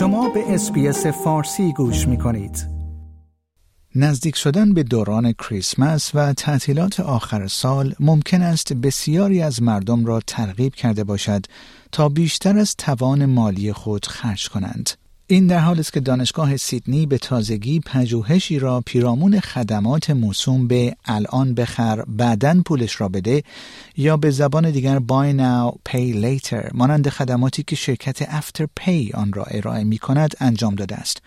شما به SBS فارسی گوش می کنید. نزدیک شدن به دوران کریسمس و تعطیلات آخر سال ممکن است بسیاری از مردم را ترغیب کرده باشد تا بیشتر از توان مالی خود خرج کنند. این در حالی است که دانشگاه سیدنی به تازگی پژوهشی را پیرامون خدمات موسوم به الان بخر بعدن پولش را بده یا به زبان دیگر buy now pay later مانند خدماتی که شرکت Afterpay آن را ارائه می کند انجام داده است.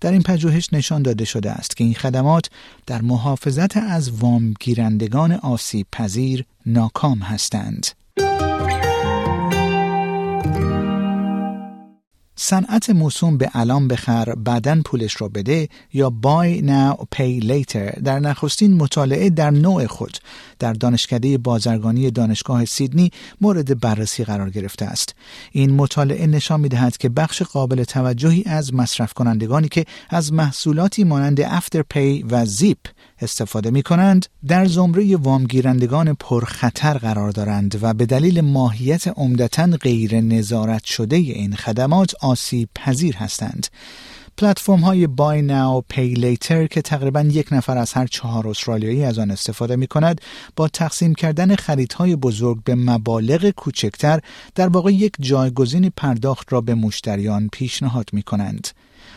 در این پژوهش نشان داده شده است که این خدمات در محافظت از وام گیرندگان آسیب پذیر ناکام هستند. صنعت موسوم به الان بخر بعدن پولش را بده یا buy now pay later. در نخستین مطالعه در نوع خود در دانشکده بازرگانی دانشگاه سیدنی مورد بررسی قرار گرفته است. این مطالعه نشان می دهد که بخش قابل توجهی از مصرف کنندگانی که از محصولاتی مانند افتر پی و زیپ استفاده می کنند در زمره وامگیرندگان پرخطر قرار دارند و به دلیل ماهیت عمدتا غیر نظارت شده این خدمات آسیب پذیر هستند. پلتفرم های بای ناو پی لیتر که تقریبا یک نفر از هر چهار استرالیایی از آن استفاده می کند با تقسیم کردن خریدهای بزرگ به مبالغ کوچکتر در واقع یک جایگزین پرداخت را به مشتریان پیشنهاد می کنند.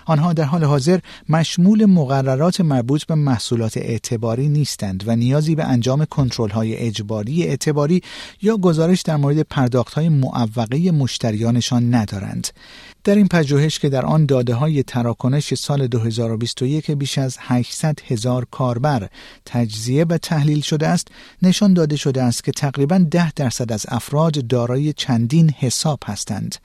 آنها در حال حاضر مشمول مقررات مربوط به محصولات اعتباری نیستند و نیازی به انجام کنترل های اجباری اعتباری یا گزارش در مورد پرداخت های معوقه مشتریانشان ندارند. در این پژوهش که در آن داده های تراکنش سال 2021 بیش از 800 هزار کاربر تجزیه و تحلیل شده است نشان داده شده است که تقریبا 10 درصد از افراد دارای چندین حساب هستند.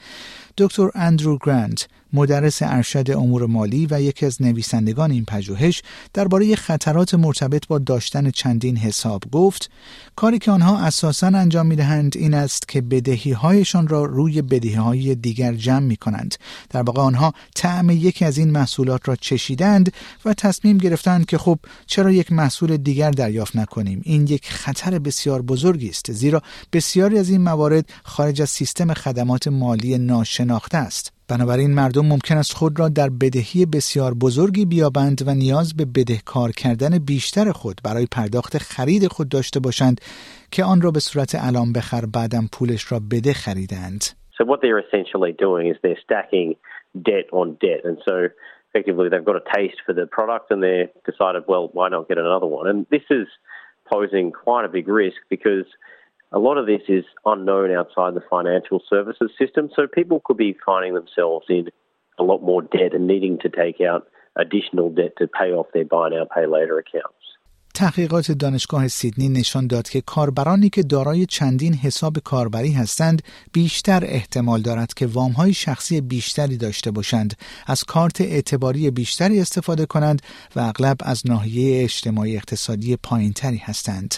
دکتر اندرو گرانت مدرس ارشد امور مالی و یکی از نویسندگان این پژوهش درباره خطرات مرتبط با داشتن چندین حساب گفت کاری که آنها اساسا انجام می دهند این است که بدهی هایشان را روی بدهی های دیگر جمع می کنند در واقع آنها طعم یکی از این محصولات را چشیدند و تصمیم گرفتند که خب چرا یک محصول دیگر دریافت نکنیم. این یک خطر بسیار بزرگی است زیرا بسیاری از این موارد خارج از سیستم خدمات مالی ناشناخته است. بنابراین مردم ممکن است خود را در بدهی بسیار بزرگی بیابند و نیاز به بدهکار کردن بیشتر خود برای پرداخت خرید خود داشته باشند که آن را به صورت الان بخر بعدم پولش را بده خریدند. So what they're essentially doing is they're stacking debt on debt and so effectively they've got a taste for the product and they've decided well why not get another one and this is posing quite a big risk because a lot of this is unknown outside the financial services system. So people could be finding themselves in a lot more debt and needing to take out additional debt to pay off their buy now, pay later accounts. تحقیقات دانشگاه سیدنی نشان داد که کاربرانی که دارای چندین حساب کاربری هستند بیشتر احتمال دارد که وامهای شخصی بیشتری داشته باشند. از کارت اعتباری بیشتری استفاده کنند و اغلب از ناحیه اجتماعی اقتصادی پایینتری هستند.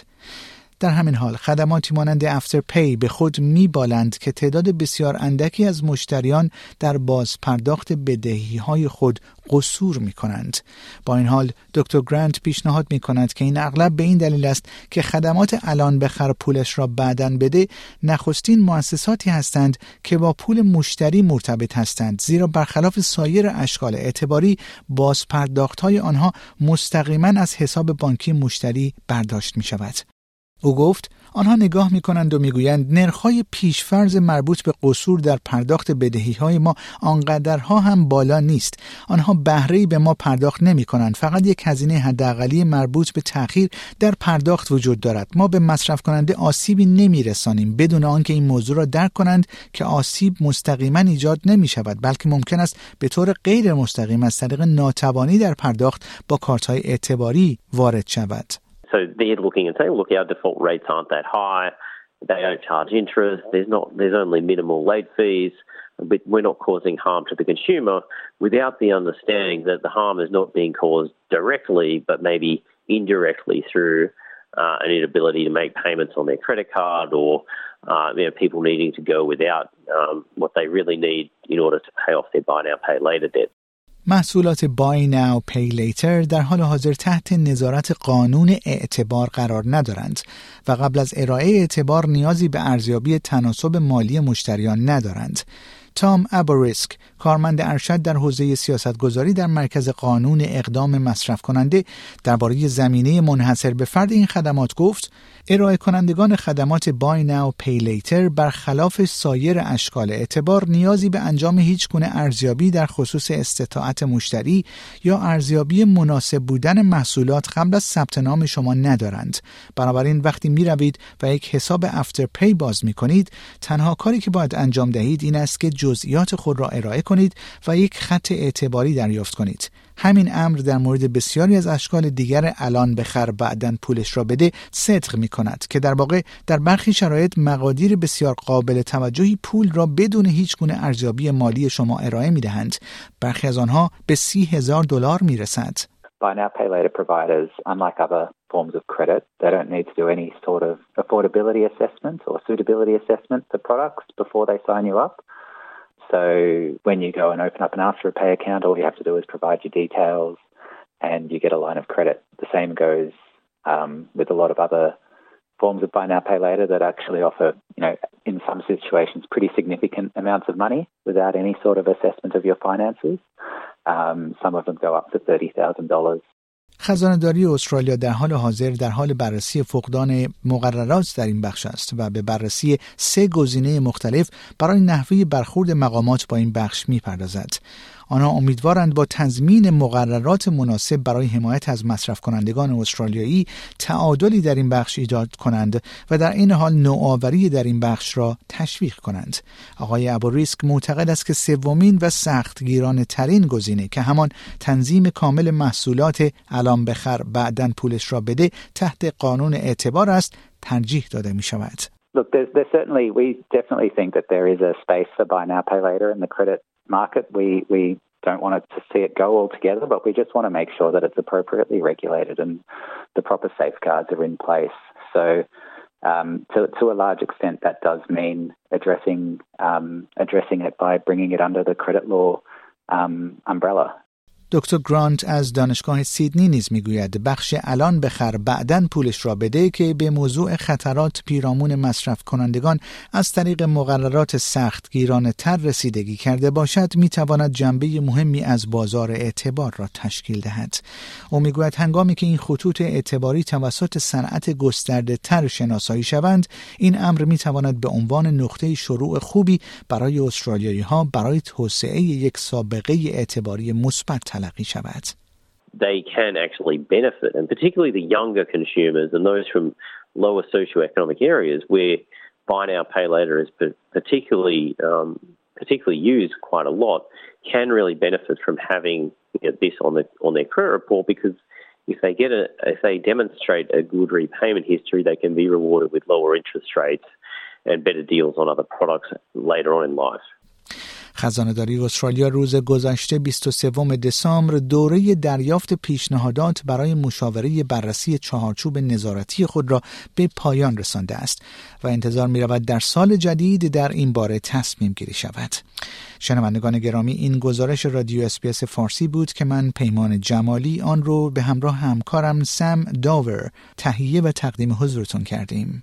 در همین حال خدماتی مانند افتر پی به خود میبالند که تعداد بسیار اندکی از مشتریان در باز پرداخت بدهی های خود قصور می کنند. با این حال دکتر گرانت پیشنهاد می کند که این اغلب به این دلیل است که خدمات الان بخر پولش را بعدا بده نخستین مؤسساتی هستند که با پول مشتری مرتبط هستند زیرا برخلاف سایر اشکال اعتباری باز پرداخت های آنها مستقیما از حساب بانکی مشتری برداشت می شود. او گفت آنها نگاه می کنند و می‌گویند نرخهای پیشفرز مربوط به قصور در پرداخت بدهی های ما آنقدرها هم بالا نیست. آنها بهره به ما پرداخت نمی کنند فقط یک هزینه حداقلی مربوط به تأخیر در پرداخت وجود دارد. ما به مصرف کننده آسیبی نمی رسانیم بدون آنکه این موضوع را درک کنند که آسیب مستقیما ایجاد نمی شود بلکه ممکن است به طور غیر مستقیم از طریق ناتوانی در پرداخت با کارت های اعتباری وارد شود. So they're looking and saying, look, our default rates aren't that high. They don't charge interest. There's not. There's only minimal late fees. But we're not causing harm to the consumer without the understanding that the harm is not being caused directly, but maybe indirectly through uh, an inability to make payments on their credit card or uh, you know, people needing to go without um, what they really need in order to pay off their buy now, pay later debt. محصولات Buy Now Pay Later در حال حاضر تحت نظارت قانون اعتبار قرار ندارند و قبل از ارائه اعتبار نیازی به ارزیابی تناسب مالی مشتریان ندارند. تام ابوریسک کارمند ارشد در حوزه سیاستگذاری در مرکز قانون اقدام مصرف کننده درباره زمینه منحصر به فرد این خدمات گفت ارائه کنندگان خدمات بای ناو پی لیتر برخلاف سایر اشکال اعتبار نیازی به انجام هیچ گونه ارزیابی در خصوص استطاعت مشتری یا ارزیابی مناسب بودن محصولات قبل از ثبت نام شما ندارند. بنابراین وقتی می روید و یک حساب افتر پی باز می کنید تنها کاری که باید انجام دهید این است که جزئیات خود را ارائه کنید و یک خط اعتباری دریافت کنید. همین امر در مورد بسیاری از اشکال دیگر الان بخر بعدن پولش را بده صدق می کند که در واقع در برخی شرایط مقادیر بسیار قابل توجهی پول را بدون هیچ گونه ارزیابی مالی شما ارائه می دهند برخی از آنها به سی هزار دلار می رسد Buy now, pay later providers, unlike other forms of credit, they don't need to do any sort of affordability assessment or suitability assessment for products before they sign you up. So when you go and open up an after pay account, all you have to do is provide your details and you get a line of credit. The same goes um, with a lot of other forms of buy now pay later that actually offer, you know, in some situations pretty significant amounts of money without any sort of assessment of your finances. Um, some of them go up to $30,000 خزانهداری استرالیا در حال حاضر در حال بررسی فقدان مقررات در این بخش است و به بررسی سه گزینه مختلف برای نحوه برخورد مقامات با این بخش می‌پردازد. آنها امیدوارند با تضمین مقررات مناسب برای حمایت از مصرف کنندگان استرالیایی تعادلی در این بخش ایجاد کنند و در این حال نوآوری در این بخش را تشویق کنند آقای ابوریسک معتقد است که سومین و سختگیرانه ترین گزینه که همان تنظیم کامل محصولات الان بخر بعدا پولش را بده تحت قانون اعتبار است ترجیح داده می شود. Look, there's, there's certainly, we definitely think that there is a space for buy now, pay later in the credit market. We we don't want to see it go altogether, but we just want to make sure that it's appropriately regulated and the proper safeguards are in place. So, um, to, to a large extent, that does mean addressing um, addressing it by bringing it under the credit law um, umbrella. دکتر گرانت از دانشگاه سیدنی نیز می‌گوید بخش الان بخر بعدا پولش را بده که به موضوع خطرات پیرامون مصرف کنندگان از طریق مقررات سخت گیران تر رسیدگی کرده باشد می‌تواند جنبه مهمی از بازار اعتبار را تشکیل دهد. او می‌گوید هنگامی که این خطوط اعتباری توسط صنعت گسترده تر شناسایی شوند این امر می‌تواند به عنوان نقطه شروع خوبی برای استرالیایی ها برای توسعه یک سابقه اعتباری مثبت تلقی شود they can actually benefit, and particularly the younger consumers and those from lower socioeconomic areas where buy now, pay later is particularly um, particularly used quite a lot, can really benefit from having you know, this on the on their credit report because if they get a if they demonstrate a good repayment history, they can be rewarded with lower interest rates and better deals on other products later on in life. خزانهداری استرالیا روز گذشته 23 دسامبر دوره دریافت پیشنهادات برای مشاوره بررسی چهارچوب نظارتی خود را به پایان رسانده است و انتظار می رود در سال جدید در این باره تصمیم گیری شود. شنوندگان گرامی این گزارش رادیو SBS فارسی بود که من پیمان جمالی آن رو به همراه همکارم سم داور تهیه و تقدیم حضورتون کردیم.